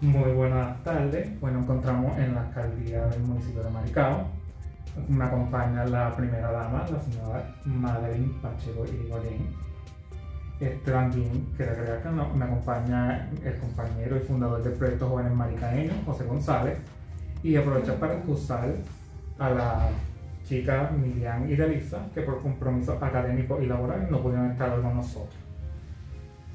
Muy buenas tardes. Nos encontramos en la alcaldía del municipio de Maricao. Me acompaña la primera dama, la señora Madeline Pacheco Irigoyen. Este también quería agregar que no, me acompaña el compañero y fundador del proyecto Jóvenes Maricaeños, José González. Y aprovechar para excusar a la chica Miriam y Delisa, que por compromisos académicos y laborales no pudieron estar con nosotros.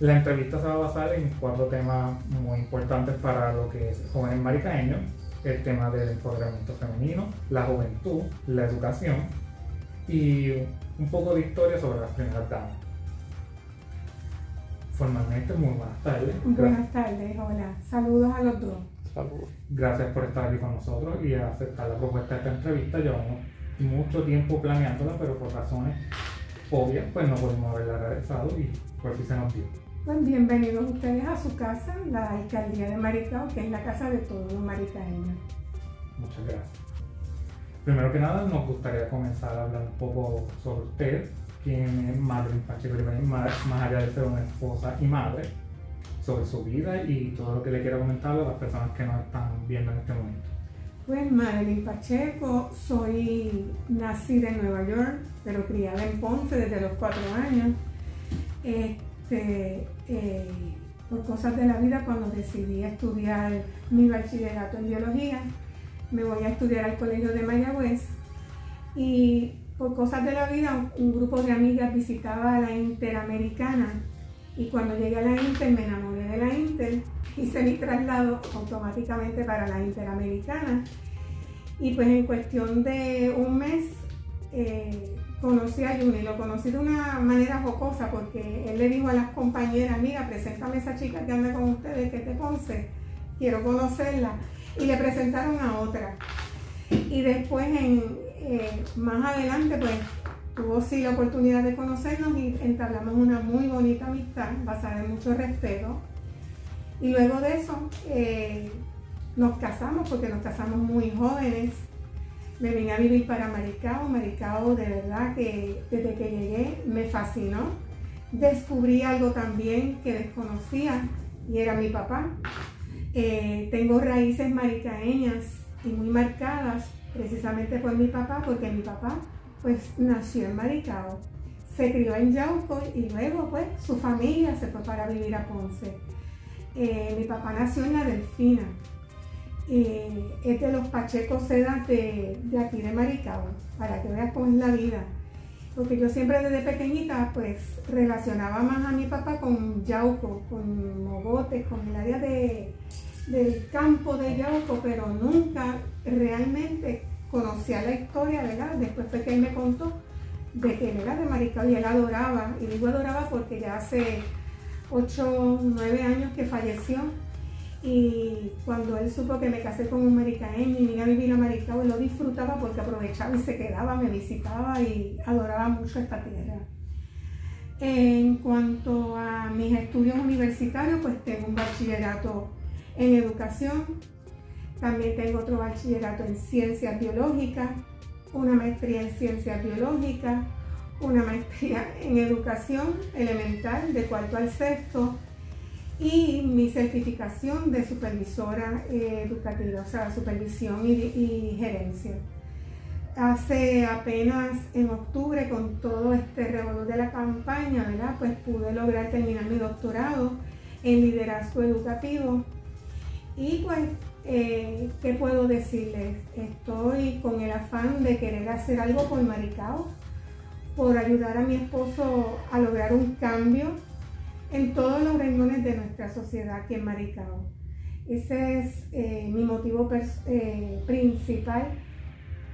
La entrevista se va a basar en cuatro temas muy importantes para lo que es jóvenes maricaeños, el tema del empoderamiento femenino, la juventud, la educación y un poco de historia sobre las primeras damas. Formalmente, muy buenas tardes. Buenas tardes, hola. Saludos a los dos. Saludos. Gracias por estar aquí con nosotros y aceptar la propuesta de esta entrevista. Llevamos mucho tiempo planeándola, pero por razones obvias, pues no pudimos haberla realizado y por si se nos dio. Pues bienvenidos ustedes a su casa, la alcaldía de Maricao, que es la casa de todos los maricaeños. Muchas gracias. Primero que nada, nos gustaría comenzar a hablar un poco sobre usted, quien es Madre Pacheco más, más allá de ser una esposa y madre, sobre su vida y todo lo que le quiera comentar a las personas que nos están viendo en este momento. Pues Madeline Pacheco, soy nacida en Nueva York, pero criada en Ponce desde los cuatro años. Este, eh, por cosas de la vida, cuando decidí estudiar mi bachillerato en biología, me voy a estudiar al colegio de Mayagüez y por cosas de la vida un grupo de amigas visitaba a la Interamericana y cuando llegué a la Inter me enamoré de la Inter, hice mi traslado automáticamente para la Interamericana y pues en cuestión de un mes eh, conocí a Juni, lo conocí de una manera jocosa porque él le dijo a las compañeras, mira, preséntame a esa chica que anda con ustedes, que te Ponce, quiero conocerla. Y le presentaron a otra. Y después, en, eh, más adelante, pues tuvo sí la oportunidad de conocernos y entablamos una muy bonita amistad basada en mucho respeto. Y luego de eso eh, nos casamos porque nos casamos muy jóvenes. Me vine a vivir para Maricao. Maricao de verdad que desde que llegué me fascinó. Descubrí algo también que desconocía y era mi papá. Eh, tengo raíces maricaeñas y muy marcadas precisamente por mi papá porque mi papá pues nació en Maricao, se crió en Yauco y luego pues su familia se fue para vivir a Ponce. Eh, mi papá nació en La Delfina, eh, es de los Pachecos Sedas de, de, aquí de Maricao, para que veas cómo es la vida. Porque yo siempre desde pequeñita pues relacionaba más a mi papá con Yauco, con Mogotes, con el área de, del campo de Yauco, pero nunca realmente conocía la historia, ¿verdad? Después fue que él me contó de que él era de Maricao y él adoraba, y digo adoraba porque ya hace 8, 9 años que falleció, y cuando él supo que me casé con un maricaeño y vine a vivir a Maricao, lo disfrutaba porque aprovechaba y se quedaba, me visitaba y adoraba mucho esta tierra. En cuanto a mis estudios universitarios, pues tengo un bachillerato en educación, también tengo otro bachillerato en ciencias biológicas, una maestría en ciencias biológicas, una maestría en educación elemental de cuarto al sexto y mi certificación de supervisora eh, educativa, o sea, supervisión y, gerencia. Hace apenas en octubre, con todo este revolú de la campaña, ¿verdad? Pues pude lograr terminar mi doctorado en liderazgo educativo y pues eh, ¿qué puedo decirles? Estoy con el afán de querer hacer algo por Maricao, por ayudar a mi esposo a lograr un cambio en todos los renglones de nuestra sociedad aquí en Maricao. Ese es eh, mi motivo eh, principal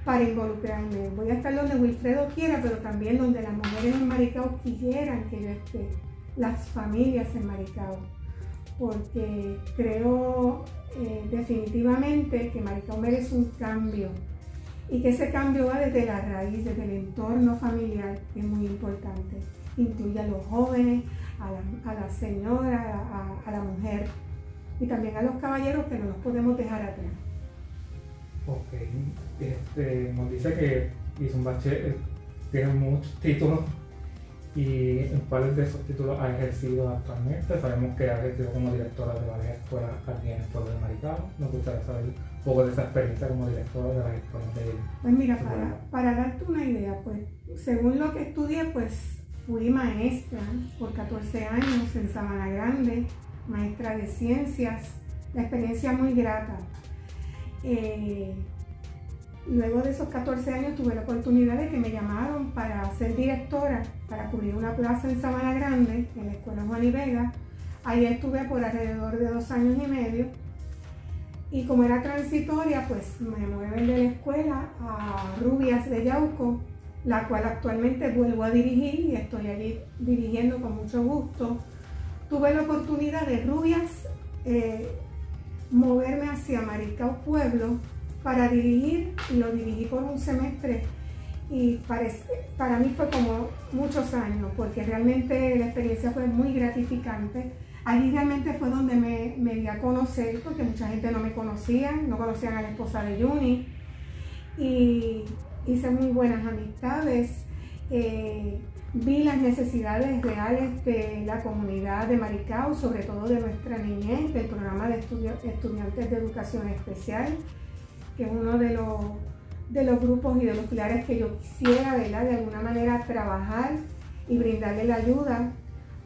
para involucrarme. Voy a estar donde Wilfredo quiera, pero también donde las mujeres en Maricao quieran que yo esté, las familias en Maricao porque creo eh, definitivamente que Maricao merece un cambio y que ese cambio va desde la raíz, desde el entorno familiar, que es muy importante. Incluye a los jóvenes, a la, señora, a, la mujer y también a los caballeros que no nos podemos dejar atrás. Ok, este, nos dice que hizo un bachiller, tiene muchos títulos ¿Y en cuáles de esos títulos ha ejercido actualmente? Sabemos que ha ejercido como directora de varias escuelas aquí en el pueblo de Maricao. Nos gustaría saber un poco de esa experiencia como directora de las escuelas de Pues mira, para, para darte una idea, pues según lo que estudié, pues fui maestra por 14 años en Sabana Grande, maestra de ciencias, la experiencia muy grata. Eh, luego de esos 14 años tuve la oportunidad de que me llamaron para ser directora, para cubrir una plaza en Sabana Grande, en la Escuela Juan y Vega. Ahí estuve por alrededor de dos años y medio. Y como era transitoria, pues me mueven de la escuela a Rubias de Yauco, la cual actualmente vuelvo a dirigir y estoy allí dirigiendo con mucho gusto. Tuve la oportunidad de Rubias eh, moverme hacia Maricao Pueblo para dirigir y lo dirigí por un semestre y para mí fue como muchos años porque realmente la experiencia fue muy gratificante. Allí realmente fue donde me, me di a conocer porque mucha gente no me conocía, no conocían a la esposa de Juni y hice muy buenas amistades. Eh, vi las necesidades reales de la comunidad de Maricao, sobre todo de nuestra niñez, del programa de estudiantes de educación especial, que es uno de los, de los grupos y de los pilares que yo quisiera, de alguna manera trabajar y brindarle la ayuda,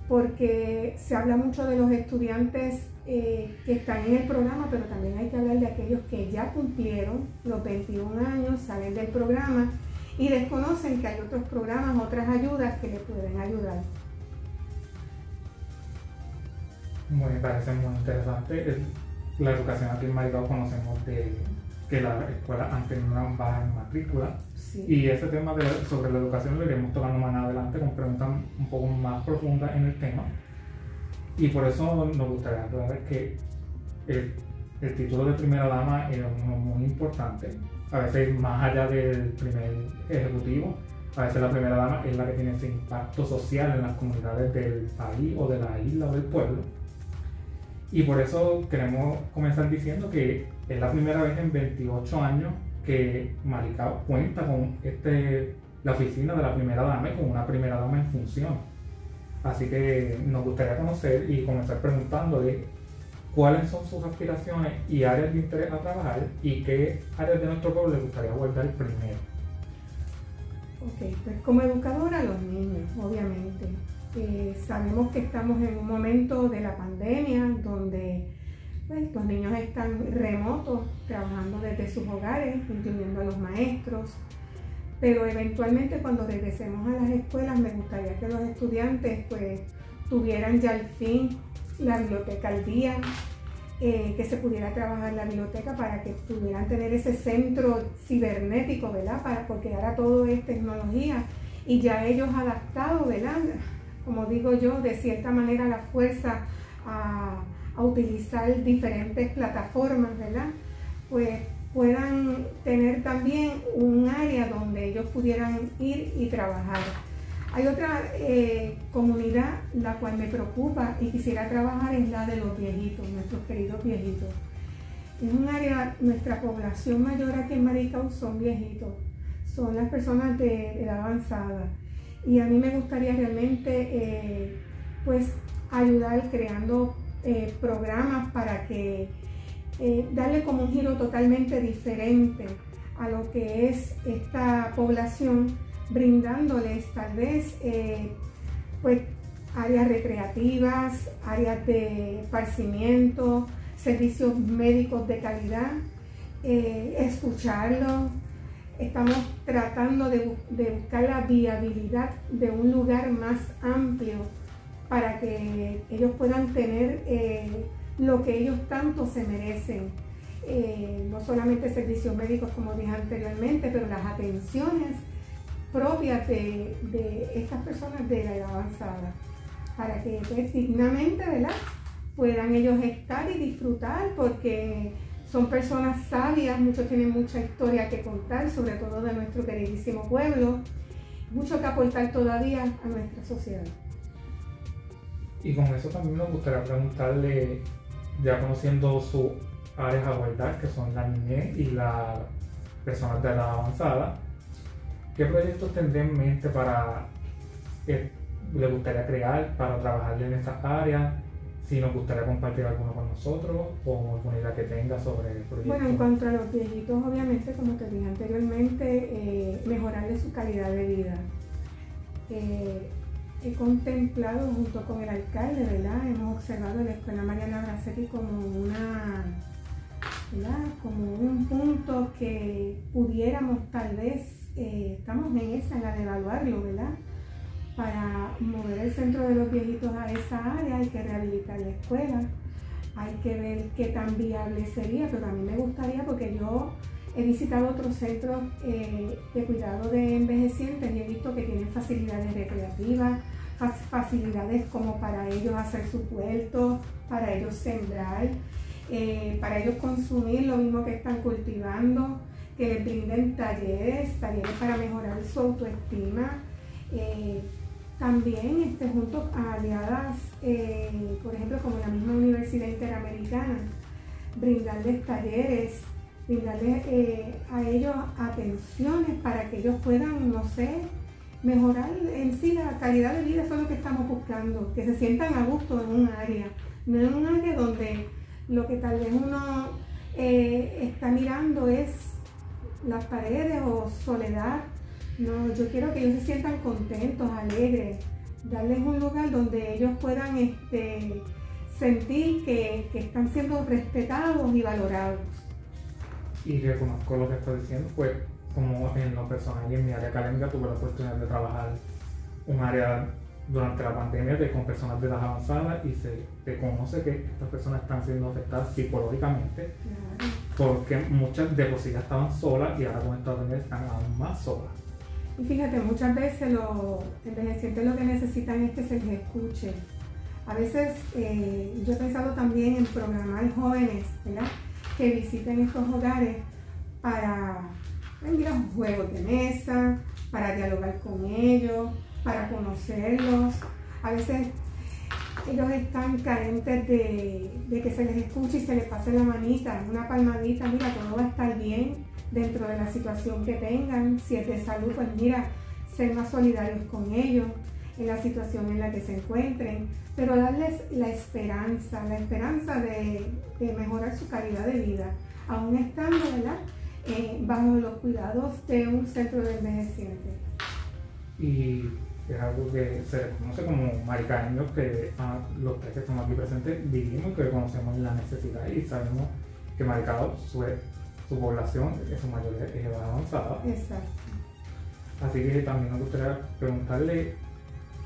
porque se habla mucho de los estudiantes eh, que están en el programa, pero también hay que hablar de aquellos que ya cumplieron los 21 años, salen del programa y desconocen que hay otros programas, otras ayudas que les pueden ayudar. me parece muy interesante. La educación aquí en Maricao conocemos de que las escuelas han tenido una baja matrícula. Y ese tema sobre la educación lo iremos tocando más adelante con preguntas un poco más profundas en el tema. Y por eso nos gustaría aclarar que el, título de primera dama es uno muy importante a veces más allá del primer ejecutivo, a veces la primera dama es la que tiene ese impacto social en las comunidades del país o de la isla o del pueblo. Y por eso queremos comenzar diciendo que es la primera vez en 28 años que Maricao cuenta con este, la oficina de la primera dama y con una primera dama en función. Así que nos gustaría conocer y comenzar preguntándole cuáles son sus aspiraciones y áreas de interés a trabajar y qué áreas de nuestro pueblo les gustaría abordar primero. Ok, pues como educadora los niños, obviamente. Eh, sabemos que estamos en un momento de la pandemia donde pues, los niños están remotos, trabajando desde sus hogares, incluyendo a los maestros. Pero eventualmente cuando regresemos a las escuelas me gustaría que los estudiantes pues tuvieran ya al fin la biblioteca al día, eh, que se pudiera trabajar la biblioteca para que pudieran tener ese centro cibernético, ¿verdad? Para, porque ahora todo es tecnología y ya ellos adaptados, ¿verdad? Como digo yo, de cierta manera la fuerza a, a utilizar diferentes plataformas, ¿verdad? Pues puedan tener también un área donde ellos pudieran ir y trabajar. Hay otra eh, comunidad la cual me preocupa y quisiera trabajar es la de los viejitos, nuestros queridos viejitos. Es un área, nuestra población mayor aquí en Maricao son viejitos, son las personas de edad avanzada. Y a mí me gustaría realmente eh, pues ayudar creando eh, programas para que darle como un giro totalmente diferente a lo que es esta población brindándoles tal vez eh, pues, áreas recreativas, áreas de esparcimiento, servicios médicos de calidad, eh, escucharlos. Estamos tratando de, buscar la viabilidad de un lugar más amplio para que ellos puedan tener eh, lo que ellos tanto se merecen. no solamente servicios médicos como dije anteriormente, pero las atenciones propias de, estas personas de la edad avanzada, para que dignamente ¿verdad? puedan ellos estar y disfrutar, porque son personas sabias, muchos tienen mucha historia que contar, sobre todo de nuestro queridísimo pueblo, mucho que aportar todavía a nuestra sociedad. Y con eso también nos gustaría preguntarle, ya conociendo sus áreas a guardar, que son la niñez y las personas de edad avanzada, ¿Qué proyectos tendré en mente para le gustaría crear para trabajar en estas áreas, si nos gustaría compartir alguno con nosotros o alguna idea que tenga sobre el proyecto. Bueno, en cuanto a los viejitos, obviamente, como te dije anteriormente, eh, mejorarle su calidad de vida. Eh, he contemplado junto con el alcalde, ¿verdad? Hemos observado la Escuela Mariana Bracetti como una, ¿verdad? Como un punto que pudiéramos tal vez, eh, estamos en esa, en la de evaluarlo, ¿verdad? Para mover el centro de los viejitos a esa área hay que rehabilitar la escuela, hay que ver qué tan viable sería, pero a mí me gustaría porque yo he visitado otros centros eh, de cuidado de envejecientes y he visto que tienen facilidades recreativas, facilidades como para ellos hacer sus huertos, para ellos sembrar, eh, para ellos consumir lo mismo que están cultivando, que les brinden talleres, talleres para mejorar su autoestima. Eh, también este, junto a aliadas, eh, por ejemplo, como la misma Universidad Interamericana, brindarles talleres, brindarles a ellos atenciones para que ellos puedan, no sé, mejorar en sí la calidad de vida, eso es lo que estamos buscando, que se sientan a gusto en un área, no en un área donde lo que tal vez uno eh, está mirando es las paredes o soledad. No, yo quiero que ellos se sientan contentos, alegres, darles un lugar donde ellos puedan este, sentir que, que están siendo respetados y valorados. Y reconozco lo que estoy diciendo, pues como en lo personal y en mi área académica tuve la oportunidad de trabajar un área durante la pandemia de, con personas de edad avanzada y se conoce que estas personas están siendo afectadas psicológicamente porque muchas de por sí ya estaban solas y ahora con esta pandemia están aún más solas. Y fíjate, muchas veces los envejecientes lo que necesitan es que se les escuche. A veces eh, yo he pensado también en programar jóvenes ¿verdad? que visiten estos hogares para un juegos de mesa, para dialogar con ellos, para conocerlos. A veces ellos están carentes de, que se les escuche y se les pase la manita, una palmadita, mira, todo va a estar bien dentro de la situación que tengan. Si es de salud, pues mira, ser más solidarios con ellos en la situación en la que se encuentren, pero darles la esperanza, la esperanza de, de mejorar su calidad de vida, aún estando, ¿verdad? Eh, bajo los cuidados de un centro de envejecientes. Y es algo que se reconoce como maricaños que ah, los tres que estamos aquí presentes vivimos y que conocemos la necesidad y sabemos que Maricao, su, su población, en su mayoría es edad avanzada. Exacto. Así que también nos gustaría preguntarle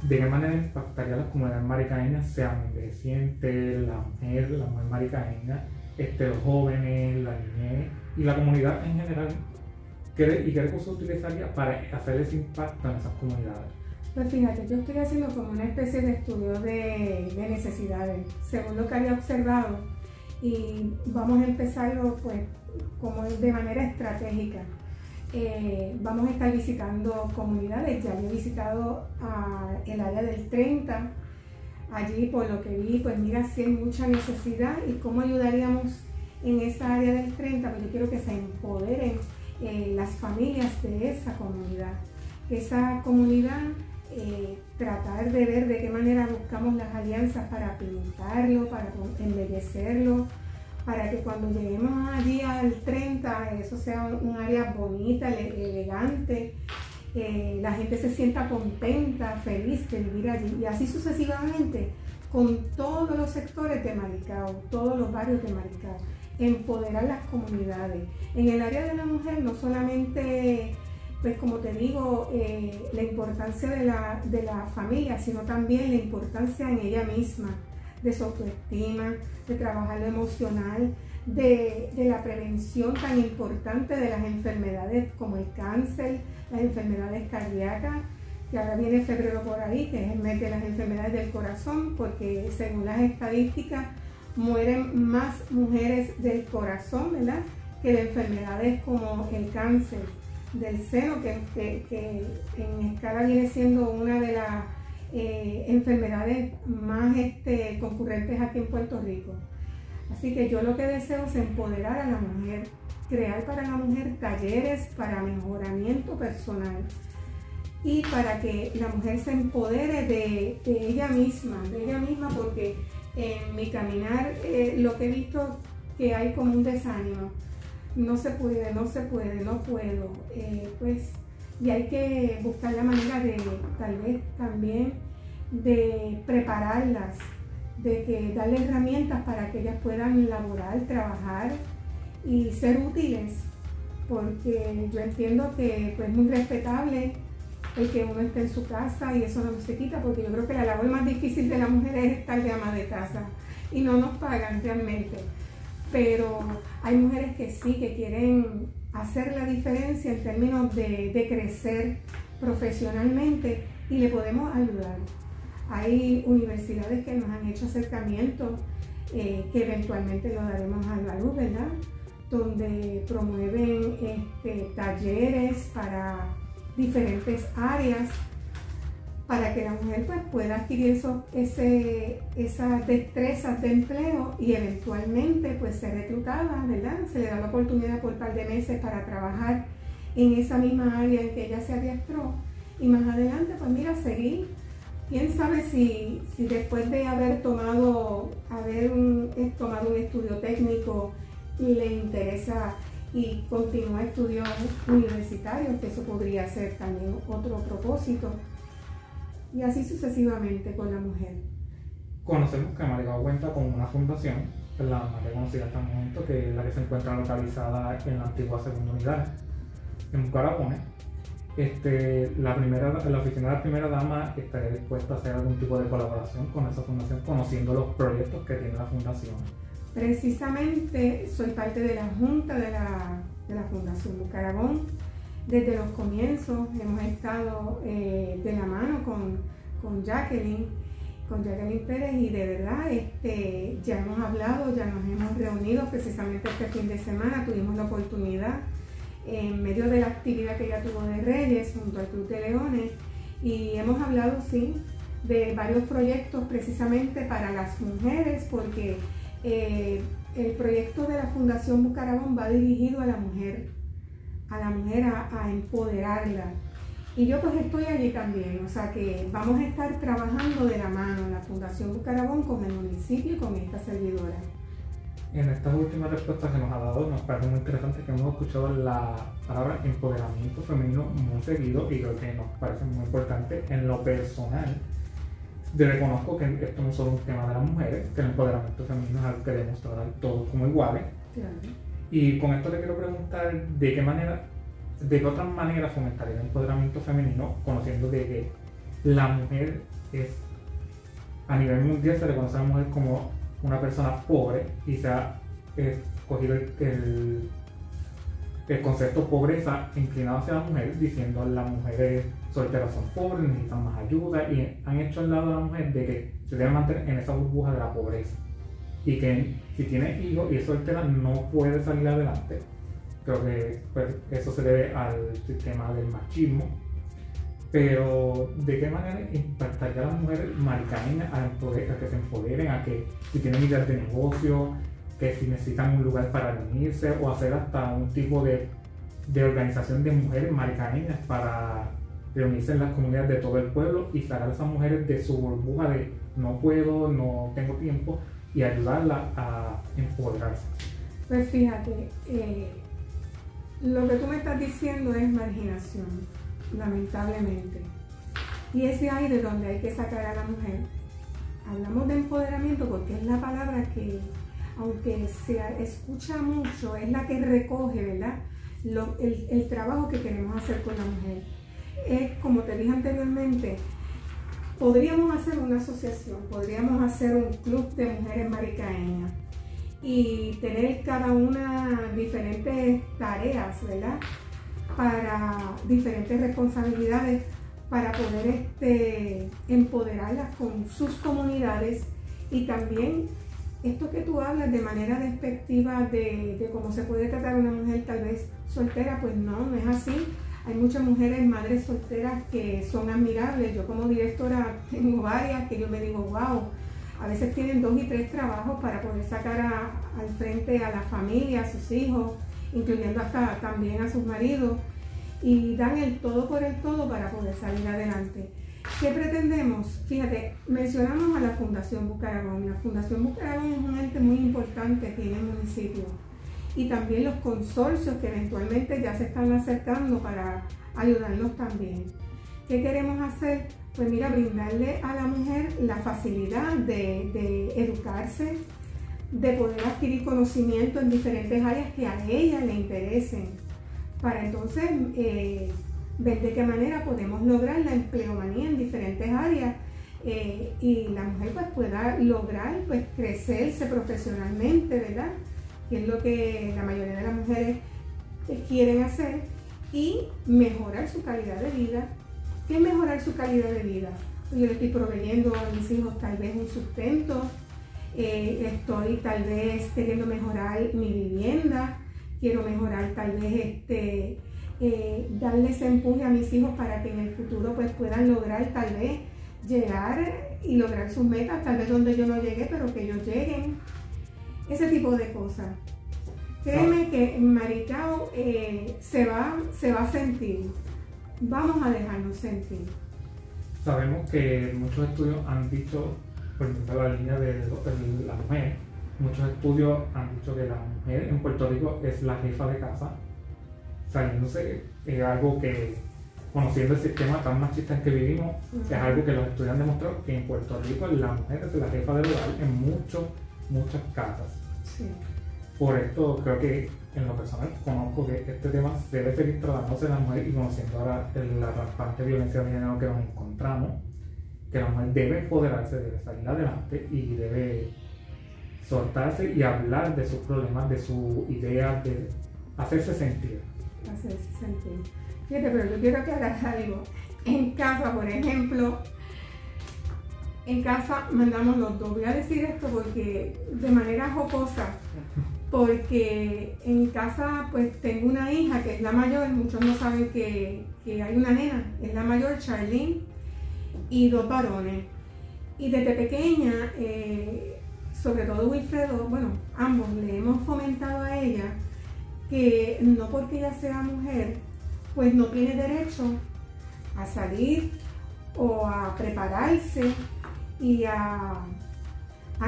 de qué manera impactaría las comunidades maricañas, sean envejecientes, la mujer, la mujer maricaña, este, los jóvenes, la niñez y la comunidad en general, ¿y qué recursos utilizaría para hacer ese impacto en esas comunidades? Pues fíjate, yo estoy haciendo como una especie de estudio de, necesidades, según lo que había observado, y vamos a empezarlo pues como de manera estratégica. Eh, vamos a estar visitando comunidades, ya he visitado el área del 30, allí por lo que vi, pues mira, si hay mucha necesidad y cómo ayudaríamos en esa área del 30, pues yo quiero que se empoderen eh, las familias de esa comunidad. Esa comunidad, eh, tratar de ver de qué manera buscamos las alianzas para pintarlo, para embellecerlo, para que cuando lleguemos allí al 30, eso sea un área bonita, elegante, eh, la gente se sienta contenta, feliz de vivir allí y así sucesivamente con todos los sectores de Maricao, todos los barrios de Maricao empoderar las comunidades. En el área de la mujer no solamente, pues como te digo, eh, la importancia de la, de la familia, sino también la importancia en ella misma, de su autoestima, de trabajar lo emocional, de, de, la prevención tan importante de las enfermedades como el cáncer, las enfermedades cardíacas, que ahora viene febrero por ahí, que es el mes de las enfermedades del corazón, porque según las estadísticas, mueren más mujeres del corazón, ¿verdad? Que de enfermedades como el cáncer del seno, que, en escala viene siendo una de las eh, enfermedades más este, concurrentes aquí en Puerto Rico. Así que yo lo que deseo es empoderar a la mujer, crear para la mujer talleres para mejoramiento personal, y para que la mujer se empodere de, ella misma, de ella misma, porque en mi caminar eh, lo que he visto que hay como un desánimo, no se puede, no se puede, no puedo, eh, pues, y hay que buscar la manera de tal vez también de prepararlas, de que darle herramientas para que ellas puedan laborar, trabajar y ser útiles, porque yo entiendo que pues, es muy respetable el que uno esté en su casa y eso no se quita, porque yo creo que la labor más difícil de la mujer es estar de ama de casa y no nos pagan realmente. Pero hay mujeres que sí, que quieren hacer la diferencia en términos de, crecer profesionalmente y le podemos ayudar. Hay universidades que nos han hecho acercamientos eh, que eventualmente lo daremos a la luz, ¿verdad? Donde promueven este, talleres para diferentes áreas para que la mujer pues, pueda adquirir eso, ese, esas destrezas de empleo y eventualmente pues, ser reclutada, ¿verdad? Se le da la oportunidad por un par de meses para trabajar en esa misma área en que ella se adiestró y más adelante, pues mira, seguir quién sabe si, después de haber tomado, haber eh, tomado un estudio técnico le interesa y continúa estudios universitarios, que eso podría ser también otro propósito. Y así sucesivamente con la mujer. Conocemos que Maricao cuenta con una fundación, la más reconocida hasta el momento, que es la que se encuentra localizada en la antigua segunda unidad, en Bucarapone este, la, primera, la oficina de la primera dama estaría dispuesta a hacer algún tipo de colaboración con esa fundación, conociendo los proyectos que tiene la fundación. Precisamente soy parte de la junta de la, de la Fundación Bucaragón. Desde los comienzos hemos estado eh, de la mano con, con Jacqueline, con Jacqueline Pérez y de verdad este, ya hemos hablado, ya nos hemos reunido precisamente este fin de semana, tuvimos la oportunidad en medio de la actividad que ella tuvo de Reyes junto al Club de Leones y hemos hablado, sí, de varios proyectos precisamente para las mujeres porque eh, el proyecto de la Fundación Bucarabón va dirigido a la mujer, a la mujer a, empoderarla. Y yo pues estoy allí también, o sea que vamos a estar trabajando de la mano la Fundación Bucarabón con el municipio y con esta servidora en estas últimas respuestas que nos ha dado, nos parece muy interesante que hemos escuchado la palabra empoderamiento femenino muy seguido y creo que nos parece muy importante en lo personal. Yo reconozco que esto no es solo un tema de las mujeres, que el empoderamiento femenino es algo que debemos tratar todos como iguales. Y con esto le quiero preguntar de qué manera, de qué otra manera fomentar el empoderamiento femenino, conociendo de que la mujer es, a nivel mundial se reconoce a la mujer como una persona pobre y se ha escogido el, el, concepto pobreza inclinado hacia la mujer, diciendo las mujeres solteras son pobres, necesitan más ayuda y han hecho al lado a la mujer de que se debe mantener en esa burbuja de la pobreza y que si tiene hijos y es soltera no puede salir adelante. Creo que pues, eso se debe al sistema del machismo pero, ¿de qué manera impactaría a las mujeres maricanas a, que se empoderen, a que si tienen ideas de negocio, que si necesitan un lugar para reunirse o hacer hasta un tipo de, de organización de mujeres maricaneñas para reunirse en las comunidades de todo el pueblo y sacar a esas mujeres de su burbuja de no puedo, no tengo tiempo y ayudarlas a empoderarse? Pues fíjate, eh, lo que tú me estás diciendo es marginación lamentablemente. Y ese aire donde hay que sacar a la mujer. Hablamos de empoderamiento porque es la palabra que, aunque se escucha mucho, es la que recoge, ¿verdad? el, trabajo que queremos hacer con la mujer. Es, como te dije anteriormente, podríamos hacer una asociación, podríamos hacer un club de mujeres maricaeñas y tener cada una diferentes tareas, ¿verdad? para diferentes responsabilidades para poder este, empoderarlas con sus comunidades y también esto que tú hablas de manera despectiva de, cómo se puede tratar a una mujer tal vez soltera, pues no, no es así. Hay muchas mujeres, madres solteras que son admirables. Yo como directora tengo varias que yo me digo, wow, a veces tienen dos y tres trabajos para poder sacar al frente a la familia, a sus hijos, incluyendo hasta también a sus maridos. y dan el todo por el todo para poder salir adelante. ¿Qué pretendemos? Fíjate, mencionamos a la Fundación Bucaramón. La Fundación Bucaramón es un ente muy importante aquí en el municipio. Y también los consorcios que eventualmente ya se están acercando para ayudarnos también. ¿Qué queremos hacer? Pues mira, brindarle a la mujer la facilidad de, educarse, de poder adquirir conocimiento en diferentes áreas que a ella le interesen, para entonces eh, ver de qué manera podemos lograr la empleomanía en diferentes áreas eh, y la mujer pues pueda lograr pues crecerse profesionalmente, ¿verdad? Que es lo que la mayoría de las mujeres quieren hacer y mejorar su calidad de vida. ¿Qué es mejorar su calidad de vida? Yo le estoy proveyendo a mis hijos tal vez un sustento, eh, estoy tal vez queriendo mejorar mi vivienda, quiero mejorar tal vez este, eh, darle ese empuje a mis hijos para que en el futuro pues puedan lograr tal vez llegar y lograr sus metas, tal vez donde yo no llegué, pero que ellos lleguen. Ese tipo de cosas. Créeme que Maricao eh, se, va, se va a sentir. Vamos a dejarnos sentir. Sabemos que muchos estudios han dicho, por ejemplo, la línea de la mujer, muchos estudios han dicho que la mujer en Puerto Rico es la jefa de casa, saliéndose es algo que, conociendo el sistema tan machista en que vivimos, es algo que los estudios han demostrado que en Puerto Rico la mujer es la jefa del hogar en muchos, muchas casas. Por esto creo que en lo personal conozco que este tema debe seguir tratándose en la mujer y conociendo ahora la rampante violencia de género que nos encontramos, que la mujer debe empoderarse, debe salir adelante y debe soltarse y hablar de sus problemas, de su idea, de hacerse sentir. Hacerse sentir. Fíjate, pero yo quiero aclarar algo. En casa, por ejemplo, en casa mandamos los dos. Voy a decir esto porque de manera jocosa, porque en casa pues tengo una hija que es la mayor, muchos no saben que, hay una nena, es la mayor, Charlene, y dos varones. Y desde pequeña, eh, sobre todo Wilfredo, bueno, ambos le hemos fomentado a ella que no porque ella sea mujer, pues no tiene derecho a salir o a prepararse y a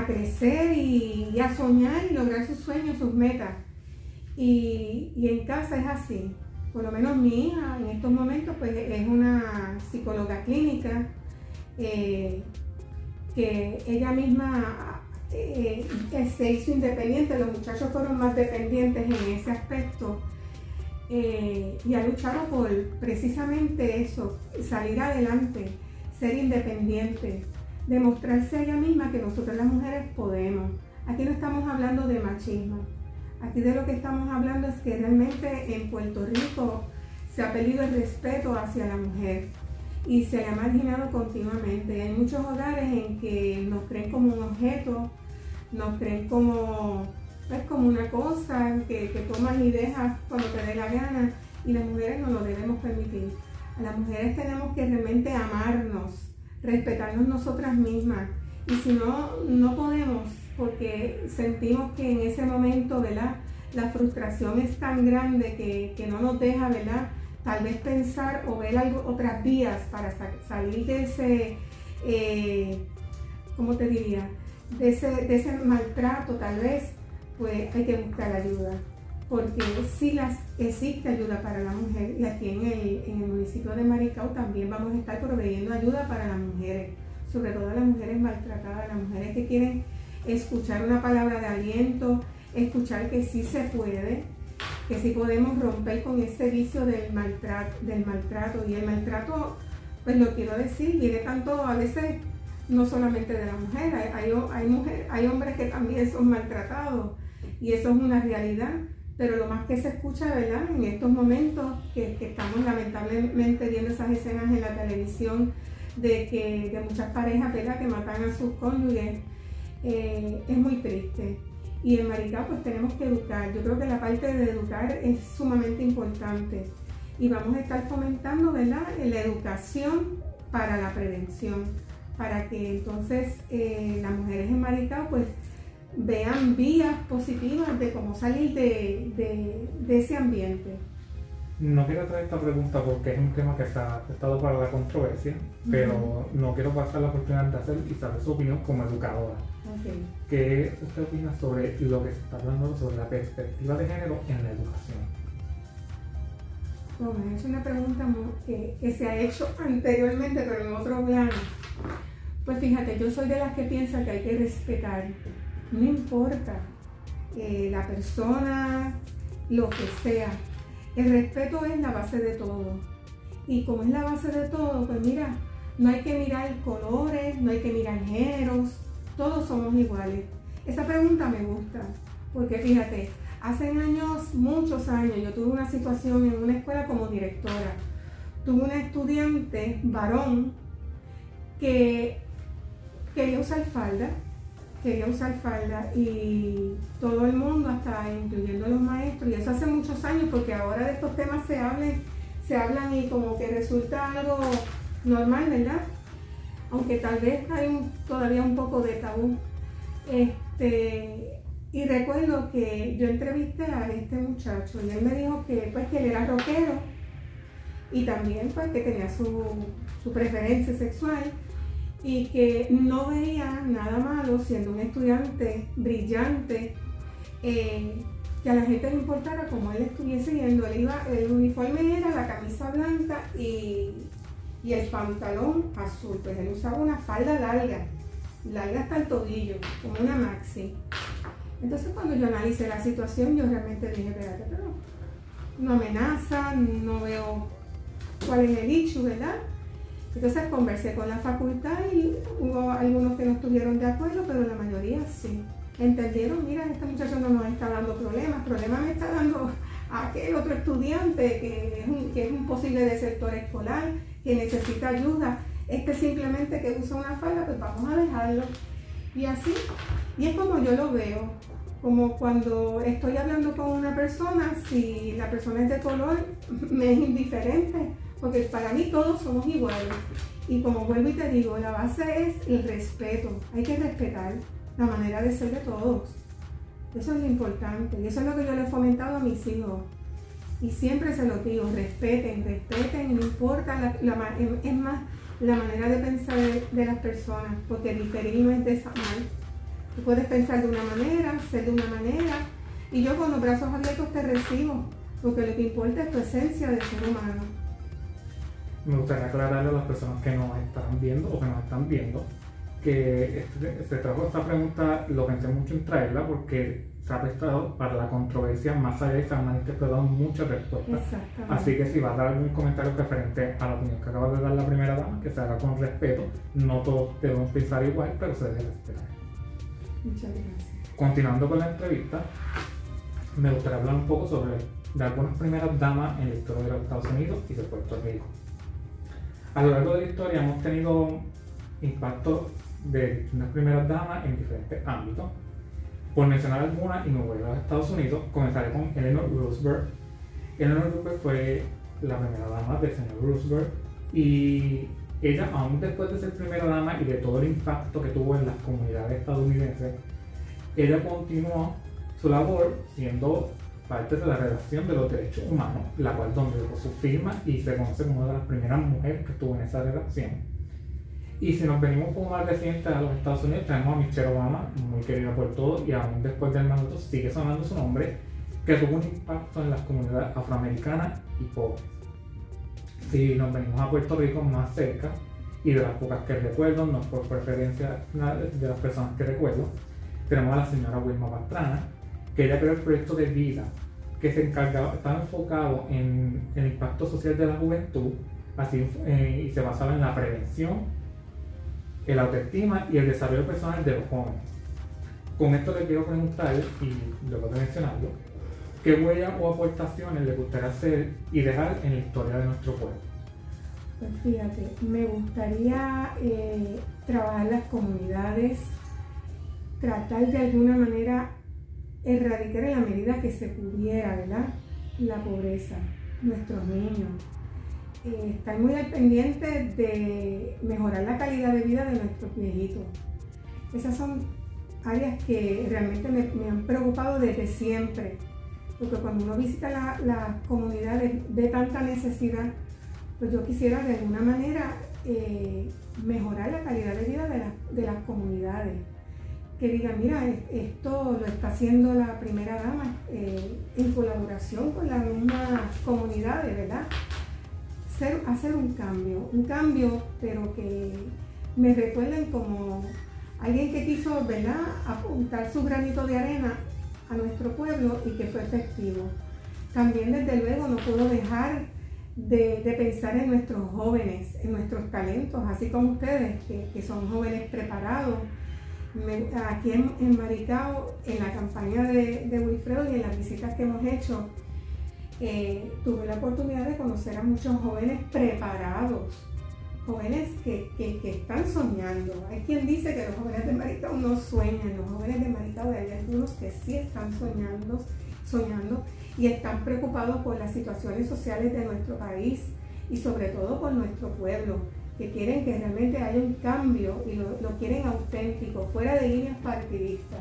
crecer y, a soñar y lograr sus sueños, sus metas. Y, en casa es así. Por lo menos mi hija en estos momentos pues es una psicóloga clínica eh, que ella misma eh, se hizo independiente, los muchachos fueron más dependientes en ese aspecto eh, y ha luchado por precisamente eso, salir adelante, ser independiente demostrarse a ella misma que nosotros las mujeres podemos. Aquí no estamos hablando de machismo. Aquí de lo que estamos hablando es que realmente en Puerto Rico se ha perdido el respeto hacia la mujer y se le ha marginado continuamente. Hay muchos hogares en que nos creen como un objeto, nos creen como, pues, como una cosa que, que tomas y dejas cuando te dé la gana y las mujeres no lo debemos permitir. A las mujeres tenemos que realmente amarnos, respetarnos nosotras mismas. Y si no, no podemos, porque sentimos que en ese momento, ¿verdad? La frustración es tan grande que, no nos deja, ¿verdad? Tal vez pensar o ver algo, otras vías para salir de ese, eh, ¿cómo te diría? De ese, de ese maltrato, tal vez, pues hay que buscar ayuda porque sí las, existe ayuda para la mujer y aquí en el, municipio de Maricao también vamos a estar proveyendo ayuda para las mujeres, sobre todo las mujeres maltratadas, las mujeres que quieren escuchar una palabra de aliento, escuchar que sí se puede, que sí podemos romper con ese vicio del maltrato, del maltrato. Y el maltrato, pues lo quiero decir, viene tanto a veces no solamente de la mujer, hay, hay hombres que también son maltratados y eso es una realidad pero lo más que se escucha, ¿verdad? En estos momentos que, estamos lamentablemente viendo esas escenas en la televisión de que muchas parejas, ¿verdad? Que matan a sus cónyuges, eh, es muy triste. Y en Maricá pues tenemos que educar. Yo creo que la parte de educar es sumamente importante. Y vamos a estar fomentando, ¿verdad? La educación para la prevención, para que entonces eh, las mujeres en Maricá pues vean vías positivas de cómo salir de, ese ambiente. no quiero traer esta pregunta porque es un tema que está afectado para la controversia, pero no quiero pasar la oportunidad de hacer y saber su opinión como educadora. Okay. ¿Qué usted opina sobre lo que se está hablando sobre la perspectiva de género en la educación? Bueno, es una pregunta que, que, se ha hecho anteriormente, pero en otro plano. Pues fíjate, yo soy de las que piensa que hay que respetar, no importa eh, la persona, lo que sea, el respeto es la base de todo. Y como es la base de todo, pues mira, no hay que mirar colores, no hay que mirar géneros, todos somos iguales. Esa pregunta me gusta, porque fíjate, hace años, muchos años, yo tuve una situación en una escuela como directora. Tuve un estudiante varón que quería usar falda quería usar falda y todo el mundo, hasta incluyendo los maestros, y eso hace muchos años porque ahora de estos temas se hablan, se hablan y como que resulta algo normal, ¿verdad? Aunque tal vez hay todavía un poco de tabú. Este, y recuerdo que yo entrevisté a este muchacho y él me dijo que, pues, que él era rockero y también pues, que tenía su, su preferencia sexual y que no veía nada malo siendo un estudiante brillante, eh, que a la gente le importara como él estuviese yendo. Él iba, el uniforme era la camisa blanca y, y, el pantalón azul, pues él usaba una falda larga, larga hasta el tobillo, como una maxi. Entonces cuando yo analicé la situación, yo realmente dije, espérate, pero no amenaza, no veo cuál es el issue, ¿verdad? Entonces conversé con la facultad y hubo algunos que no estuvieron de acuerdo, pero la mayoría sí. Entendieron, mira, este muchacho no nos está dando problemas, problemas me está dando aquel otro estudiante que es un, posible desertor escolar, que necesita ayuda. Este simplemente que usa una falda, pues vamos a dejarlo. Y así, y es como yo lo veo, como cuando estoy hablando con una persona, si la persona es de color, me es indiferente porque para mí todos somos iguales. Y como vuelvo y te digo, la base es el respeto. Hay que respetar la manera de ser de todos. Eso es lo importante. Y eso es lo que yo le he fomentado a mis hijos. Y siempre se lo digo, respeten, respeten, no importa, la, es más la manera de pensar de, las personas, porque diferir no es de esa manera. Tú puedes pensar de una manera, ser de una manera, y yo con los brazos abiertos te recibo, porque lo que importa es tu esencia de ser humano me gustaría aclararle a las personas que nos están viendo o que nos están viendo que este, se trajo esta pregunta, lo pensé mucho en traerla porque se ha prestado para la controversia más allá y se han manifestado muchas respuestas. Así que si vas a dar algún comentario referente a la opinión que acaba de dar la primera dama, que se haga con respeto. No todos debemos pensar igual, pero se debe respetar. Muchas gracias. Continuando con la entrevista, me gustaría hablar un poco sobre de algunas primeras damas en la historia de los Estados Unidos y de Puerto Rico. A lo largo de la historia hemos tenido impacto de unas primeras damas en diferentes ámbitos. Por mencionar algunas, y me voy a los Estados Unidos, comenzaré con Eleanor Roosevelt. Eleanor Roosevelt fue la primera dama del señor Roosevelt y ella, aún después de ser primera dama y de todo el impacto que tuvo en las comunidades estadounidenses, ella continuó su labor siendo parte de la redacción de los derechos humanos, la cual donde su firma y se conoce como una de las primeras mujeres que estuvo en esa redacción. Y si nos venimos como más reciente a los Estados Unidos, tenemos a Michelle Obama, muy querida por todos, y aún después del mandato sigue sonando su nombre, que tuvo un impacto en las comunidades afroamericanas y pobres. Si nos venimos a Puerto Rico más cerca, y de las pocas que recuerdo, no por preferencia de las personas que recuerdo, tenemos a la señora Wilma Pastrana, que creó el proyecto de vida que se encargaba, estaba enfocado en, el impacto social de la juventud así, eh, y se basaba en la prevención, el autoestima y el desarrollo personal de los jóvenes. Con esto le quiero preguntar, y luego de mencionarlo, ¿qué huellas o aportaciones le gustaría hacer y dejar en la historia de nuestro pueblo? Pues fíjate, me gustaría eh, trabajar las comunidades, tratar de alguna manera erradicar en la medida que se pudiera, ¿verdad? La pobreza, nuestros niños. Eh, estar muy al pendiente de mejorar la calidad de vida de nuestros viejitos. Esas son áreas que realmente me, han preocupado desde siempre. porque cuando uno visita las la comunidades de tanta necesidad, pues yo quisiera de alguna manera eh, mejorar la calidad de vida de, las comunidades. Que digan, mira, esto lo está haciendo la primera dama eh, en colaboración con las mismas comunidades, ¿verdad? hacer un cambio, un cambio, pero que me recuerden como alguien que quiso, ¿verdad?, apuntar su granito de arena a nuestro pueblo y que fue efectivo. También, desde luego, no puedo dejar de, pensar en nuestros jóvenes, en nuestros talentos, así como ustedes, que, son jóvenes preparados. Aquí en, Maricao, en la campaña de, Wilfredo y en las visitas que hemos hecho, eh, tuve la oportunidad de conocer a muchos jóvenes preparados, jóvenes que, están soñando. Hay quien dice que los jóvenes de Maricao no sueñan, los jóvenes de Maricao hay algunos que sí están soñando, soñando y están preocupados por las situaciones sociales de nuestro país y sobre todo por nuestro pueblo, que quieren que realmente haya un cambio y lo, quieren auténtico, fuera de líneas partidistas.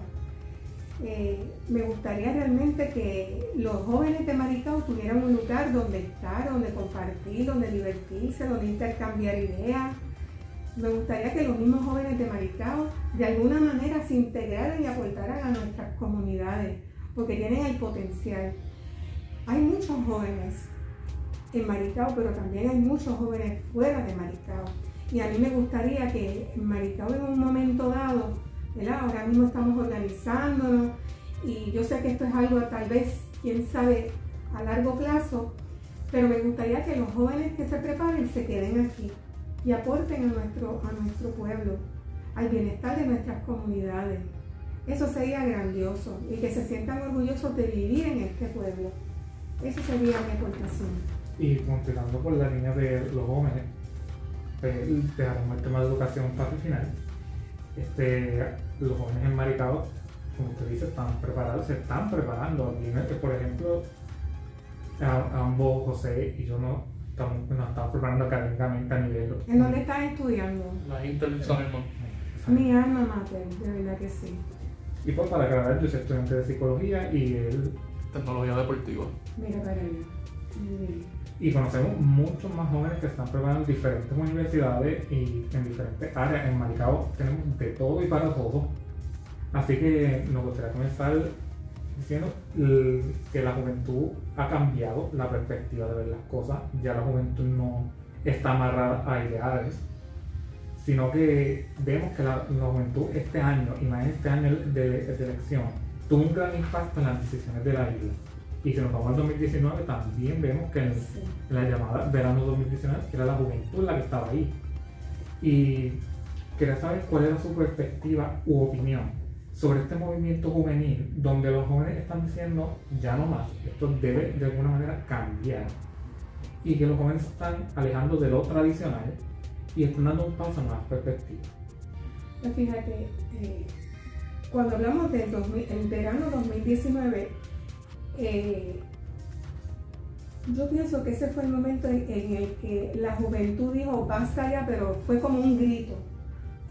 Eh, me gustaría realmente que los jóvenes de Maricao tuvieran un lugar donde estar, donde compartir, donde divertirse, donde intercambiar ideas. Me gustaría que los mismos jóvenes de Maricao de alguna manera se integraran y aportaran a nuestras comunidades, porque tienen el potencial. Hay muchos jóvenes en Maricao, pero también hay muchos jóvenes fuera de Maricao. Y a mí me gustaría que Maricao en un momento dado Ahora mismo estamos organizándonos y yo sé que esto es algo tal vez, quién sabe, a largo plazo, pero me gustaría que los jóvenes que se preparen se queden aquí y aporten a nuestro, a nuestro pueblo, al bienestar de nuestras comunidades. Eso sería grandioso y que se sientan orgullosos de vivir en este pueblo. Eso sería mi aportación. Y continuando por la línea de los jóvenes, pues, dejaremos el tema de educación para el final este, los jóvenes enmaricados, como usted dice, están preparados, se están preparando. Por ejemplo, ambos, José y yo, no estamos, nos estamos preparando académicamente a nivel. ¿En dónde estás estudiando? La Internacional Mi alma mater, de verdad que sí. Y pues para aclarar, yo soy estudiante de psicología y él. Tecnología deportiva. Mira para allá. Y conocemos muchos más jóvenes que están preparando en diferentes universidades y en diferentes áreas. En Maricao tenemos de todo y para todo. Así que nos gustaría comenzar diciendo que la juventud ha cambiado la perspectiva de ver las cosas. Ya la juventud no está amarrada a ideales, sino que vemos que la, juventud este año, y más este año de, de elección, tuvo un gran impacto en las decisiones de la isla y si nos vamos al 2019, también vemos que en, la llamada verano 2019 era la juventud la que estaba ahí. Y quería saber cuál era su perspectiva u opinión sobre este movimiento juvenil, donde los jóvenes están diciendo ya no más, esto debe de alguna manera cambiar. Y que los jóvenes están alejando de lo tradicional y están dando un paso a nuevas perspectivas. Pues fíjate, eh, cuando hablamos del verano 2019, yo pienso que ese fue el momento en, el que la juventud dijo basta ya, pero fue como un grito.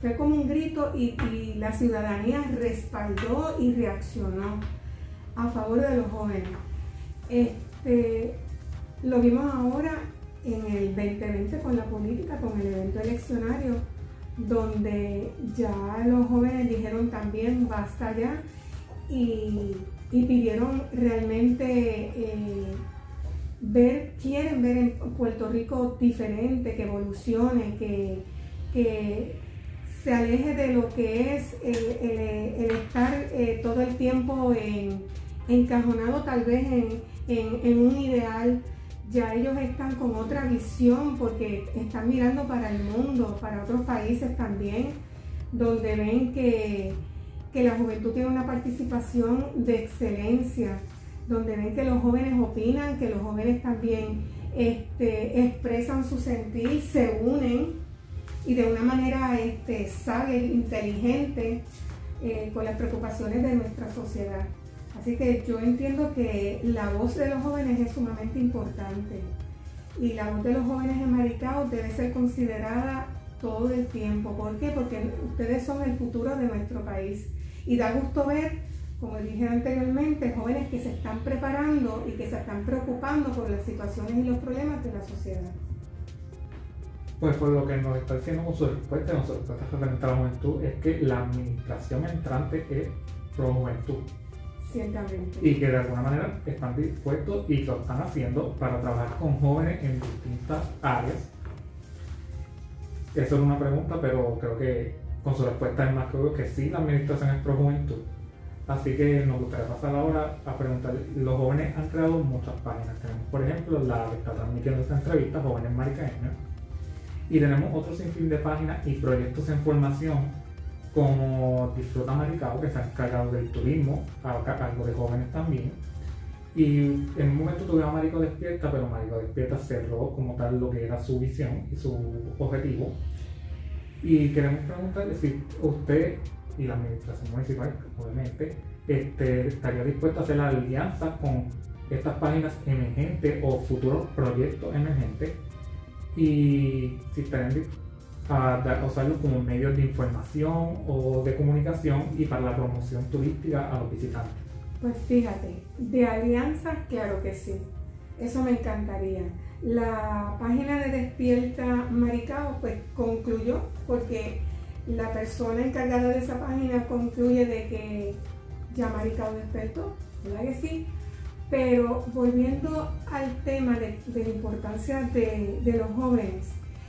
Fue como un grito y, la ciudadanía respaldó y reaccionó a favor de los jóvenes. Este, lo vimos ahora en el 2020 con la política, con el evento eleccionario, donde ya los jóvenes dijeron también basta ya y y pidieron realmente eh, ver, quieren ver en Puerto Rico diferente, que evolucione, que, se aleje de lo que es el, estar eh, todo el tiempo encajonado tal vez en, un ideal. Ya ellos están con otra visión porque están mirando para el mundo, para otros países también, donde ven que que la juventud tiene una participación de excelencia, donde ven que los jóvenes opinan, que los jóvenes también este, expresan su sentir, se unen y de una manera este, sabia, inteligente, eh, con las preocupaciones de nuestra sociedad. Así que yo entiendo que la voz de los jóvenes es sumamente importante y la voz de los jóvenes en Maricao debe ser considerada todo el tiempo. ¿Por qué? Porque ustedes son el futuro de nuestro país y da gusto ver como dije anteriormente, jóvenes que se están preparando y que se están preocupando por las situaciones y los problemas de la sociedad. Pues por lo que nos está diciendo con su respuesta, respuesta referente a la juventud, es que la administración entrante es pro juventud. Ciertamente. Y que de alguna manera están dispuestos y lo están haciendo para trabajar con jóvenes en distintas áreas. Eso es una pregunta, pero creo que con su respuesta es más que que sí, la administración es pro juventud. Así que nos gustaría pasar ahora a preguntar, los jóvenes han creado muchas páginas. Tenemos, por ejemplo, la que está transmitiendo esta entrevista, Jóvenes Maricaños, y tenemos otro sinfín de páginas y proyectos en formación como Disfruta Maricao, que se han encargado del turismo, algo de jóvenes también. Y en un momento tuvimos a Marico Despierta, pero Marico Despierta cerró como tal lo que era su visión y su objetivo. Y queremos preguntarle si usted y la administración municipal, obviamente, este, estaría dispuesta a hacer la alianza con estas páginas emergentes o futuros proyectos emergentes y si están a usarlos como medios de información o de comunicación y para la promoción turística a los visitantes. Pues fíjate, de alianzas, claro que sí. Eso me encantaría. La página de Despierta Maricao pues concluyó porque la persona encargada de esa página concluye de que ya Maricao despertó, ¿verdad que sí? Pero volviendo al tema de, la importancia de, los jóvenes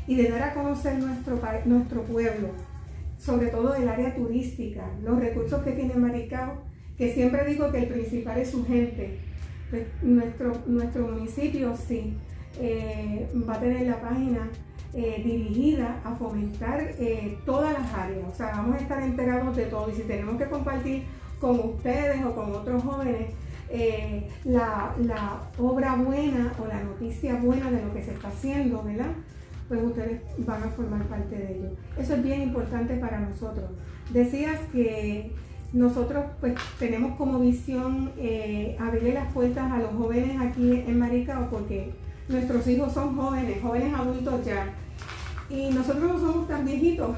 y de dar a conocer nuestro, nuestro pueblo, sobre todo el área turística, los recursos que tiene Maricao, que siempre digo que el principal es su gente. Pues, nuestro, nuestro municipio sí eh, va a tener la página eh, dirigida a fomentar eh, todas las áreas. O sea, vamos a estar enterados de todo y si tenemos que compartir con ustedes o con otros jóvenes eh, la, obra buena o la noticia buena de lo que se está haciendo, ¿verdad? Pues ustedes van a formar parte de ello. Eso es bien importante para nosotros. Decías que nosotros pues tenemos como visión eh, abrirle las puertas a los jóvenes aquí en Maricao porque nuestros hijos son jóvenes, jóvenes adultos ya. Y nosotros no somos tan viejitos,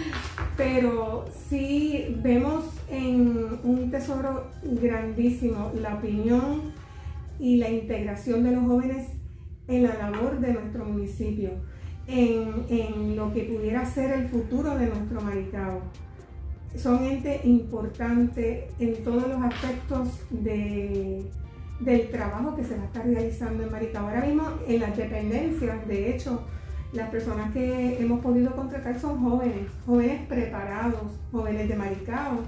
pero sí vemos en un tesoro grandísimo la opinión y la integración de los jóvenes en la labor de nuestro municipio, en, lo que pudiera ser el futuro de nuestro Maricao. Son ente importante en todos los aspectos de, del trabajo que se va a estar realizando en Maricao. Ahora mismo en las dependencias, de hecho, las personas que hemos podido contratar son jóvenes, jóvenes preparados, jóvenes de Maricao.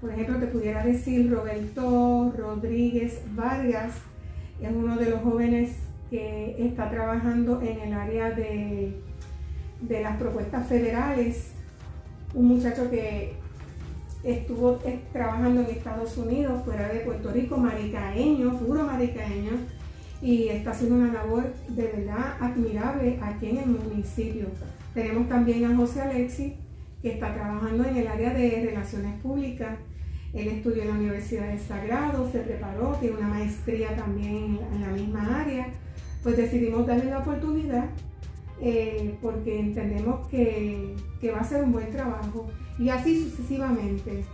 Por ejemplo, te pudiera decir Roberto Rodríguez Vargas, es uno de los jóvenes que está trabajando en el área de, de las propuestas federales. Un muchacho que estuvo eh, trabajando en Estados Unidos, fuera de Puerto Rico, maricaeño, puro maricaeño y está haciendo una labor de verdad admirable aquí en el municipio. Tenemos también a José Alexi, que está trabajando en el área de relaciones públicas. Él estudió en la Universidad de Sagrado, se preparó, tiene una maestría también en la misma área. Pues decidimos darle la oportunidad eh, porque entendemos que, que va a ser un buen trabajo y así sucesivamente.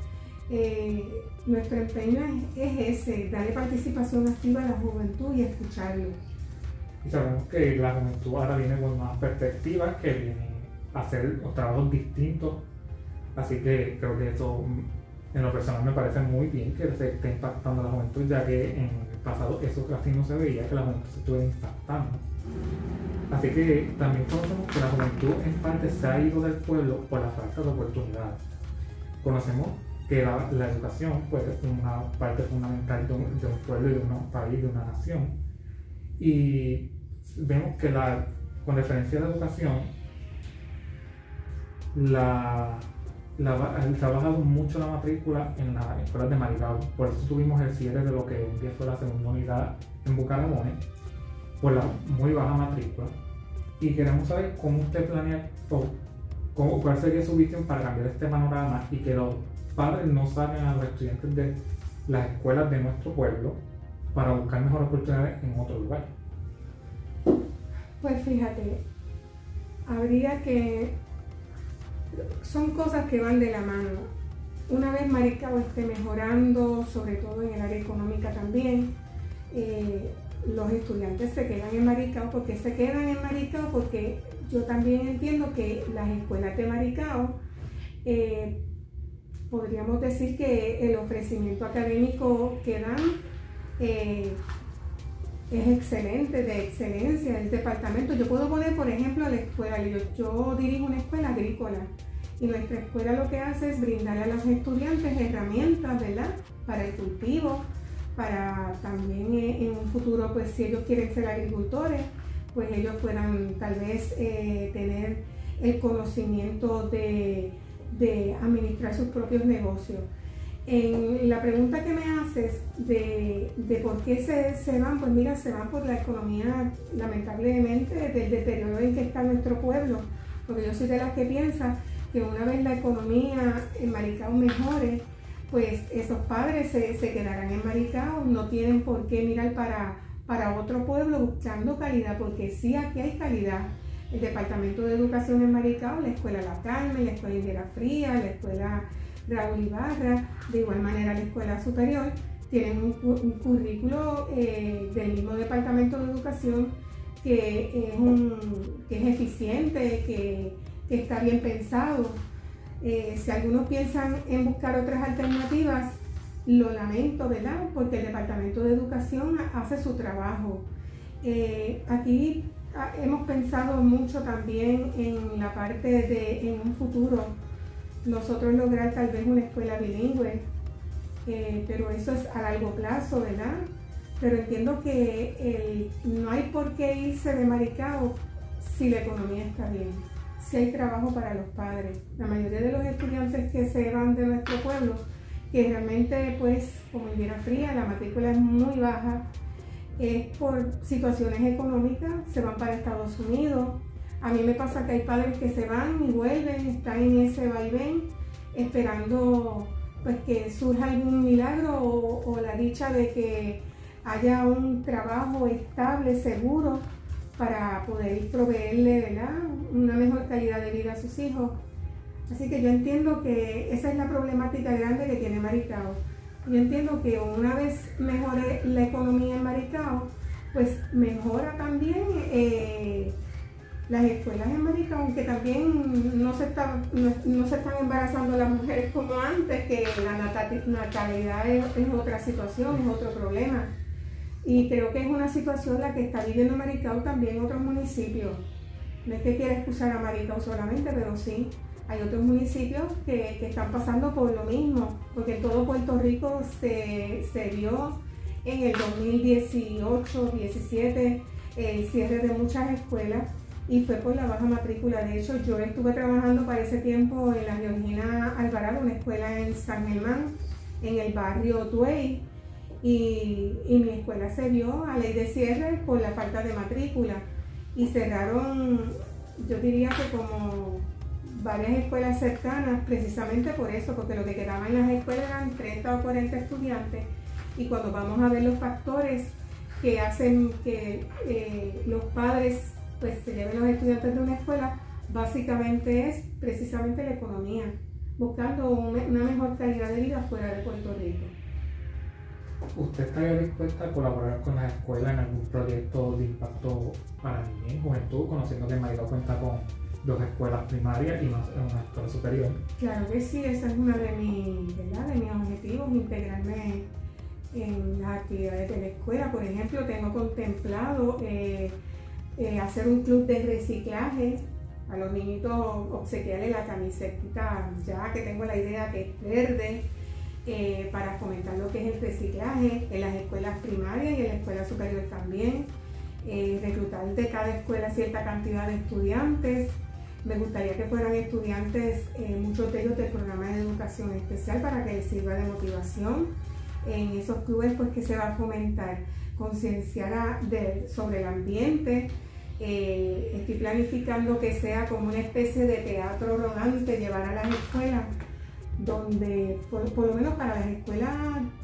Eh, nuestro empeño es, ese, darle participación activa a la juventud y escucharlo. Y sabemos que la juventud ahora viene con más perspectivas, que viene a hacer trabajos distintos, así que creo que eso en lo personal me parece muy bien que se esté impactando a la juventud, ya que en el pasado eso casi no se veía, que la juventud se estuviera impactando. Así que también conocemos que la juventud en parte se ha ido del pueblo por la falta de oportunidades. Conocemos que la, educación pues, es una parte fundamental de un, pueblo y de un país, de una nación. Y vemos que la, con referencia a la educación, la, se ha bajado mucho la matrícula en las escuelas de Maricao. Por eso tuvimos el cierre de lo que un día fue la segunda unidad en Bucaramone, por la muy baja matrícula. Y queremos saber cómo usted planea, o cómo, cuál sería su visión para cambiar este panorama y que los padres no salen a los estudiantes de las escuelas de nuestro pueblo para buscar mejores oportunidades en otro lugar? Pues fíjate, habría que... Son cosas que van de la mano. una vez Maricao esté mejorando, sobre todo en el área económica también, eh, los estudiantes se quedan en Maricao. porque se quedan en Maricao? Porque yo también entiendo que las escuelas de Maricao, eh, podríamos decir que el ofrecimiento académico que dan eh, es excelente, de excelencia, el departamento. Yo puedo poner, por ejemplo, la escuela, yo, yo dirijo una escuela agrícola y nuestra escuela lo que hace es brindarle a los estudiantes herramientas, ¿verdad? Para el cultivo, para también eh, en un futuro, pues si ellos quieren ser agricultores, pues ellos puedan tal vez eh, tener el conocimiento de, administrar sus propios negocios. En la pregunta que me haces de, por qué se, se, van, pues mira, se van por la economía, lamentablemente, del deterioro en que está nuestro pueblo, porque yo soy de las que piensa que una vez la economía en Maricao mejore, pues esos padres se, quedarán en Maricao, no tienen por qué mirar para, para otro pueblo buscando calidad, porque sí aquí hay calidad. El Departamento de Educación en Maricao, la Escuela La Carmen, la Escuela Indera Fría, la Escuela Raúl Ibarra, de igual manera la Escuela Superior, tienen un, currículo eh, del mismo Departamento de Educación que es, un, que es eficiente, que que está bien pensado. Eh, si algunos piensan en buscar otras alternativas, lo lamento, ¿verdad? Porque el Departamento de Educación hace su trabajo. Eh, aquí ah, hemos pensado mucho también en la parte de, en un futuro, nosotros lograr tal vez una escuela bilingüe, eh, pero eso es a largo plazo, ¿verdad? Pero entiendo que no hay por qué irse de Maricao si la economía está bien si hay trabajo para los padres. La mayoría de los estudiantes que se van de nuestro pueblo, que realmente pues como Indira Fría, la matrícula es muy baja, es por situaciones económicas, se van para Estados Unidos. A mí me pasa que hay padres que se van y vuelven, están en ese vaivén, esperando pues que surja algún milagro o la dicha de que haya un trabajo estable, seguro, para poder proveerle una mejor calidad de vida a sus hijos. Así que yo entiendo que esa es la problemática grande que tiene Maricao. Yo entiendo que una vez mejore la economía en Maricao, pues mejora también eh, las escuelas en Maricao, aunque también no se, no, se están embarazando las mujeres como antes, que la natalidad es otra situación, es otro problema. Y creo que es una situación la que está viviendo Maricao también otros municipios. No es que quiera excusar a Maricao solamente, pero sí, hay otros municipios que, están pasando por lo mismo, porque todo Puerto Rico se, se vio en el 2018, 17 el cierre de muchas escuelas y fue por la baja matrícula. De hecho, yo estuve trabajando para ese tiempo en la Georgina Alvarado, una escuela en San Germán, en el barrio Tuey, y, mi escuela se vio a ley de cierre por la falta de matrícula y cerraron, yo diría que como varias escuelas cercanas, precisamente por eso, porque lo que quedaba en las escuelas eran 30 o 40 estudiantes y cuando vamos a ver los factores que hacen que eh, los padres pues se lleven los estudiantes de una escuela, básicamente es precisamente la economía, buscando una mejor calidad de vida fuera de Puerto Rico. ¿Usted estaría dispuesta a colaborar con la escuela en algún proyecto de impacto para niñez y juventud, conociendo que María cuenta con dos escuelas primarias y una, escuela superior? Claro que sí, esa es una de, mis, de mis objetivos, integrarme en las actividades de la escuela. Por ejemplo, tengo contemplado eh, eh, hacer un club de reciclaje a los niñitos obsequiarles la camiseta, ya que tengo la idea que es verde eh, para fomentar lo que es el reciclaje en las escuelas primarias y en la escuela superior también. Eh, reclutar de cada escuela cierta cantidad de estudiantes. Me gustaría que fueran estudiantes, eh, muchos de ellos del programa de educación especial para que les sirva de motivación. En esos clubes pues que se va a fomentar, concienciar sobre el ambiente, estoy planificando que sea como una especie de teatro rodante, llevar a las escuelas donde, por, lo menos para las escuelas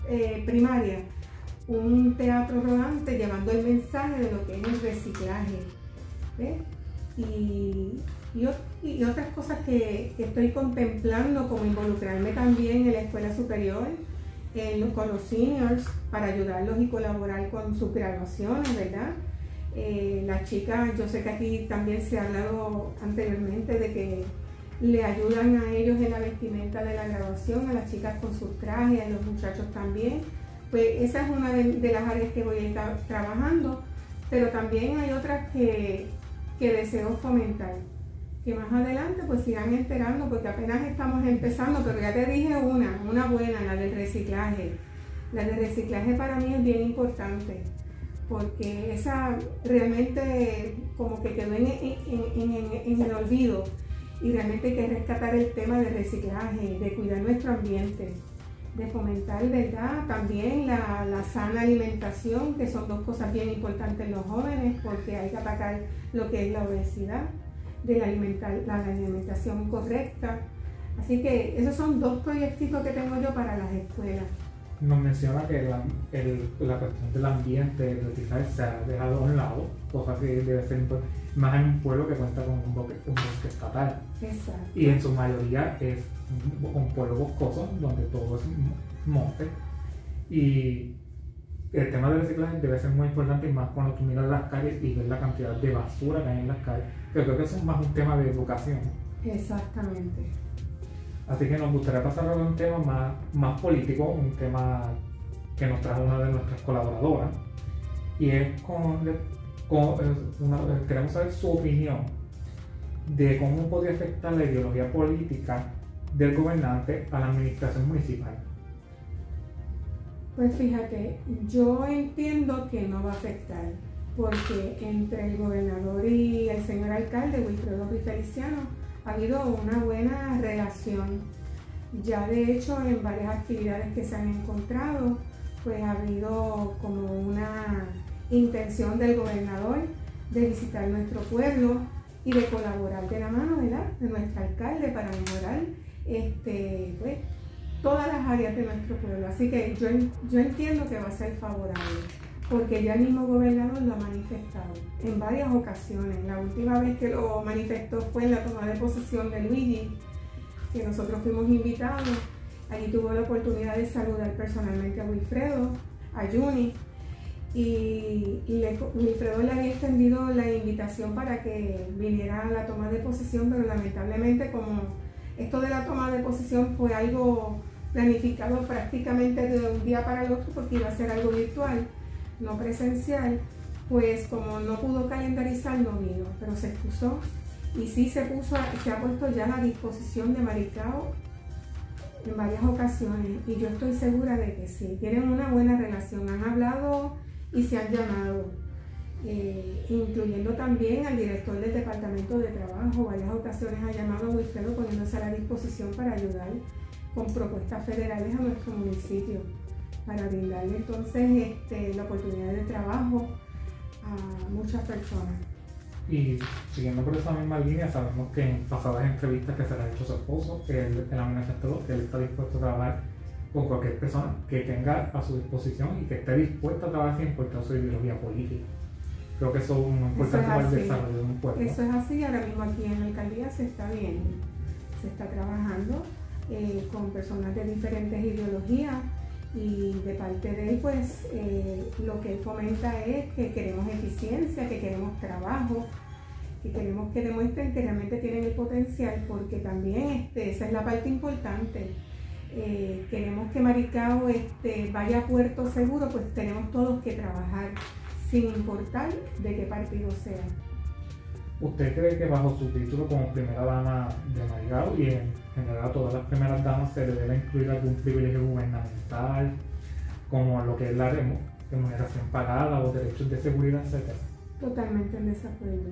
eh, primarias, un teatro rodante llevando el mensaje de lo que es el reciclaje. Y Y, otras cosas que, estoy contemplando, como involucrarme también en la escuela superior, con los seniors, para ayudarlos y colaborar con sus graduaciones, ¿verdad? Eh, las chicas, yo sé que aquí también se ha hablado anteriormente de que le ayudan a ellos en la vestimenta de la graduación, a las chicas con sus trajes, a los muchachos también. Pues esa es una de, las áreas que voy a estar trabajando, pero también hay otras que, que deseo fomentar. Que más adelante pues sigan enterando, porque apenas estamos empezando, pero ya te dije una, una buena, la del reciclaje. La del reciclaje para mí es bien importante porque esa realmente como que quedó en, el olvido y realmente hay que rescatar el tema de reciclaje, de cuidar nuestro ambiente, de fomentar, ¿verdad? También la, sana alimentación, que son dos cosas bien importantes en los jóvenes, porque hay que atacar lo que es la obesidad, de la, la alimentación correcta. Así que esos son dos proyectos que tengo yo para las escuelas nos menciona que la, la cuestión del ambiente, se ha dejado a un lado, cosa que debe ser más en un pueblo que cuenta con un bosque, estatal. Exacto. Y en su mayoría es un, pueblo boscoso, donde todo es monte. Y el tema del reciclaje debe ser muy importante, y más cuando tú miras las calles y ves la cantidad de basura que hay en las calles. Pero creo que eso es más un tema de educación. Exactamente. Así que nos gustaría pasar a un tema más, más político, un tema que nos trajo una de nuestras colaboradoras. Y es con, queremos saber su opinión de cómo podría afectar la ideología política del gobernante a la administración municipal. Pues fíjate, yo entiendo que no va a afectar, porque entre el gobernador y el señor alcalde, Wilfredo Feliciano, ha habido una buena relación. Ya de hecho en varias actividades que se han encontrado, pues ha habido como una intención del gobernador de visitar nuestro pueblo y de colaborar de la mano ¿verdad? de nuestro alcalde para mejorar este, pues, todas las áreas de nuestro pueblo. Así que yo, yo entiendo que va a ser favorable porque ya el mismo gobernador lo ha manifestado en varias ocasiones. La última vez que lo manifestó fue en la toma de posesión de Luigi, que nosotros fuimos invitados. Allí tuvo la oportunidad de saludar personalmente a Wilfredo, a Juni, y, Wilfredo le había extendido la invitación para que viniera a la toma de posesión, pero lamentablemente como esto de la toma de posesión fue algo planificado prácticamente de un día para el otro porque iba a ser algo virtual, no presencial, pues como no pudo calendarizar, no vino, pero se excusó. Y sí se puso, se ha puesto ya a la disposición de Maricao en varias ocasiones. Y yo estoy segura de que sí, tienen una buena relación, han hablado y se han llamado, eh, incluyendo también al director del Departamento de Trabajo, varias ocasiones ha llamado a Wilfredo poniéndose a la disposición para ayudar con propuestas federales a nuestro municipio para brindarle entonces este, la oportunidad de trabajo a muchas personas. Y siguiendo por esa misma línea, sabemos que en pasadas entrevistas que se le ha hecho a su esposo, él, él ha manifestado que él está dispuesto a trabajar con cualquier persona que tenga a su disposición y que esté dispuesta a trabajar sin importar su ideología política. Creo que eso es muy importante para el desarrollo de un pueblo. Eso es así, ahora mismo aquí en la alcaldía se está viendo, se está trabajando eh, con personas de diferentes ideologías y de parte de él pues eh, lo que él fomenta es que queremos eficiencia, que queremos trabajo, que queremos que demuestren que realmente tienen el potencial porque también este, esa es la parte importante. Eh, queremos que Maricao este, vaya a puerto seguro, pues tenemos todos que trabajar sin importar de qué partido sea. ¿Usted cree que bajo su título como primera dama de Maricao y en general a todas las primeras damas se le debe incluir algún privilegio gubernamental, como lo que es la remuneración pagada o derechos de seguridad, etcétera? Totalmente en desacuerdo,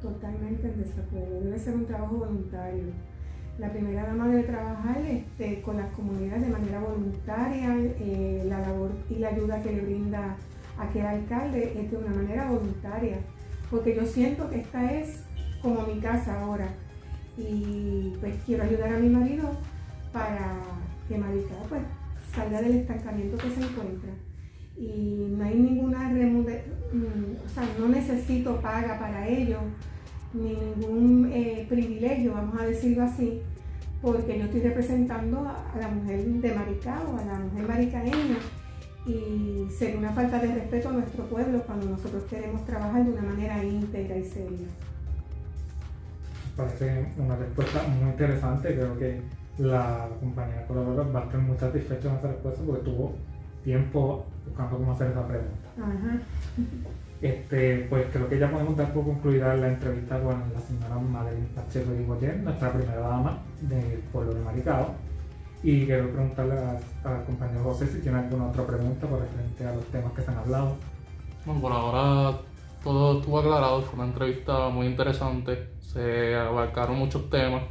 totalmente en desacuerdo. Debe ser un trabajo voluntario. La primera dama debe trabajar este, con las comunidades de manera voluntaria, eh, la labor y la ayuda que le brinda aquel alcalde es de una manera voluntaria, porque yo siento que esta es como mi casa ahora y pues quiero ayudar a mi marido para que Marica pues salga del estancamiento que se encuentra y no hay ninguna remuneración, mm, o sea, no necesito paga para ello ni ningún eh, privilegio, vamos a decirlo así, porque yo estoy representando a, la mujer de Maricao, a la mujer maricaeña, y sería una falta de respeto a nuestro pueblo cuando nosotros queremos trabajar de una manera íntegra y seria. Parece una respuesta muy interesante, creo que la compañía colaboradora va a estar muy satisfecha con esa respuesta porque tuvo tiempo buscando cómo hacer esa pregunta. Ajá. Este, pues creo que ya podemos dar por concluida la entrevista con la señora Madeline Pacheco de Goyen, nuestra primera dama del pueblo de Maricao. Y quiero preguntarle al compañero José si tiene alguna otra pregunta por referente a los temas que se han hablado. Bueno, por ahora todo estuvo aclarado, fue una entrevista muy interesante, se abarcaron muchos temas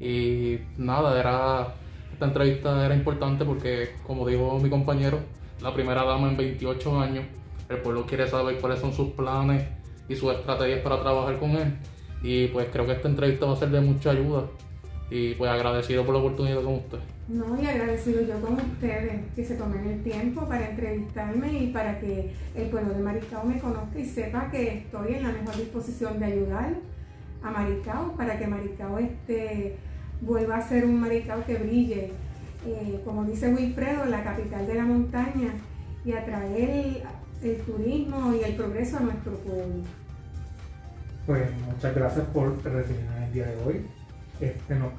y nada, era esta entrevista era importante porque, como dijo mi compañero, la primera dama en 28 años, el pueblo quiere saber cuáles son sus planes y sus estrategias para trabajar con él. Y pues creo que esta entrevista va a ser de mucha ayuda. Y pues agradecido por la oportunidad con usted. No, y agradecido yo con ustedes que se tomen el tiempo para entrevistarme y para que el pueblo de Maricao me conozca y sepa que estoy en la mejor disposición de ayudar a Maricao para que Maricao este, vuelva a ser un Maricao que brille, eh, como dice Wilfredo, la capital de la montaña y atraer el, turismo y el progreso a nuestro pueblo. Pues muchas gracias por recibirnos el día de hoy. Este no,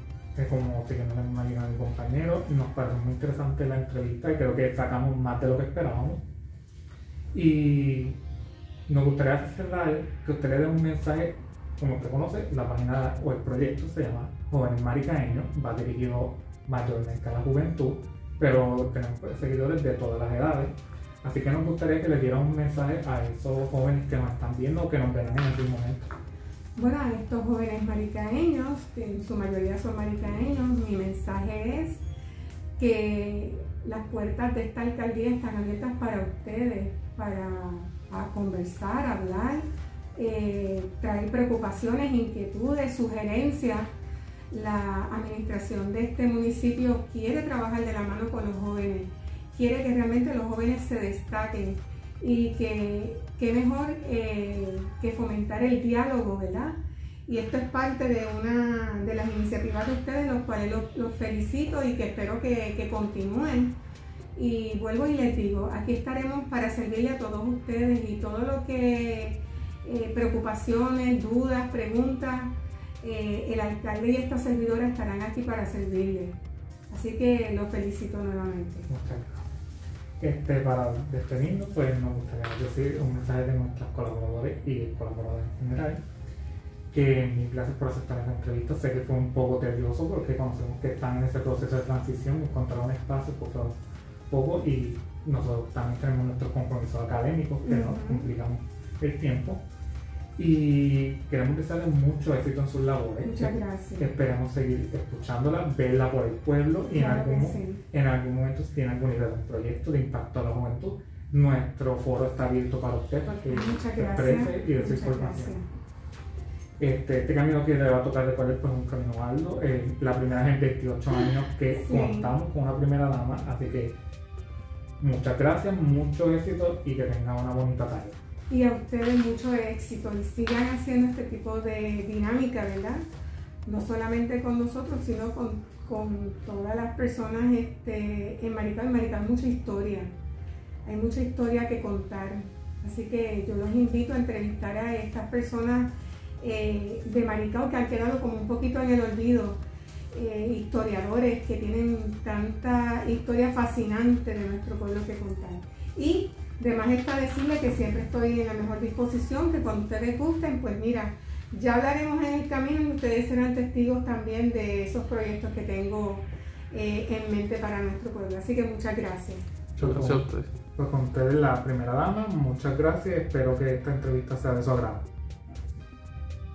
como siguiendo la misma línea de mi compañero, nos parece muy interesante la entrevista y creo que sacamos más de lo que esperábamos. Y nos gustaría cerrar que usted le dé un mensaje como usted conoce, la página o el proyecto se llama Jóvenes Maricaños, va dirigido mayormente a la juventud, pero tenemos seguidores de todas las edades. Así que nos gustaría que le diera un mensaje a esos jóvenes que nos están viendo o que nos verán en algún momento. Bueno, a estos jóvenes maricaños, que en su mayoría son maricaños, mi mensaje es que las puertas de esta alcaldía están abiertas para ustedes, para conversar, hablar, eh, traer preocupaciones, inquietudes, sugerencias. La administración de este municipio quiere trabajar de la mano con los jóvenes, quiere que realmente los jóvenes se destaquen y que, qué mejor eh, que fomentar el diálogo, ¿verdad? Y esto es parte de una de las iniciativas de ustedes, los cuales los, felicito y que espero que, que continúen. Y vuelvo y les digo, aquí estaremos para servirle a todos ustedes y todo lo que eh, preocupaciones, dudas, preguntas, eh, el alcalde y esta servidora estarán aquí para servirle. Así que los felicito nuevamente. Muchas gracias. Este, para despedirnos, pues nos gustaría decir un mensaje de nuestros colaboradores y colaboradores en general. Que mil gracias por aceptar esta entrevista. Sé que fue un poco tedioso porque conocemos que están en ese proceso de transición, encontrar un espacio poco poco y nosotros también tenemos nuestros compromisos académicos que nos complican el tiempo y queremos desearle mucho éxito en sus labores. Muchas gracias. Esperamos seguir escuchándola, verla por el pueblo y en, algún, en algún momento si tiene algún nivel de proyecto de impacto a la juventud, nuestro foro está abierto para usted para que exprese y dé su información. Este, este, camino que le va a tocar de cuál es pues, un camino alto. la primera vez en 28 años que contamos con una primera dama, así que muchas gracias, mucho éxito y que tenga una bonita tarde y a ustedes mucho éxito y sigan haciendo este tipo de dinámica, ¿verdad? No solamente con nosotros, sino con, todas las personas este, en Maricao. En Maricao hay mucha historia, hay mucha historia que contar. Así que yo los invito a entrevistar a estas personas eh, de Maricao que han quedado como un poquito en el olvido. Eh, historiadores que tienen tanta historia fascinante de nuestro pueblo que contar. Y de más está decirle que siempre estoy en la mejor disposición, que cuando ustedes gusten, pues mira, ya hablaremos en el camino y ustedes serán testigos también de esos proyectos que tengo eh, en mente para nuestro pueblo. Así que muchas gracias. Muchas gracias a ustedes. Pues con ustedes la primera dama, muchas gracias. Espero que esta entrevista sea de su agrado.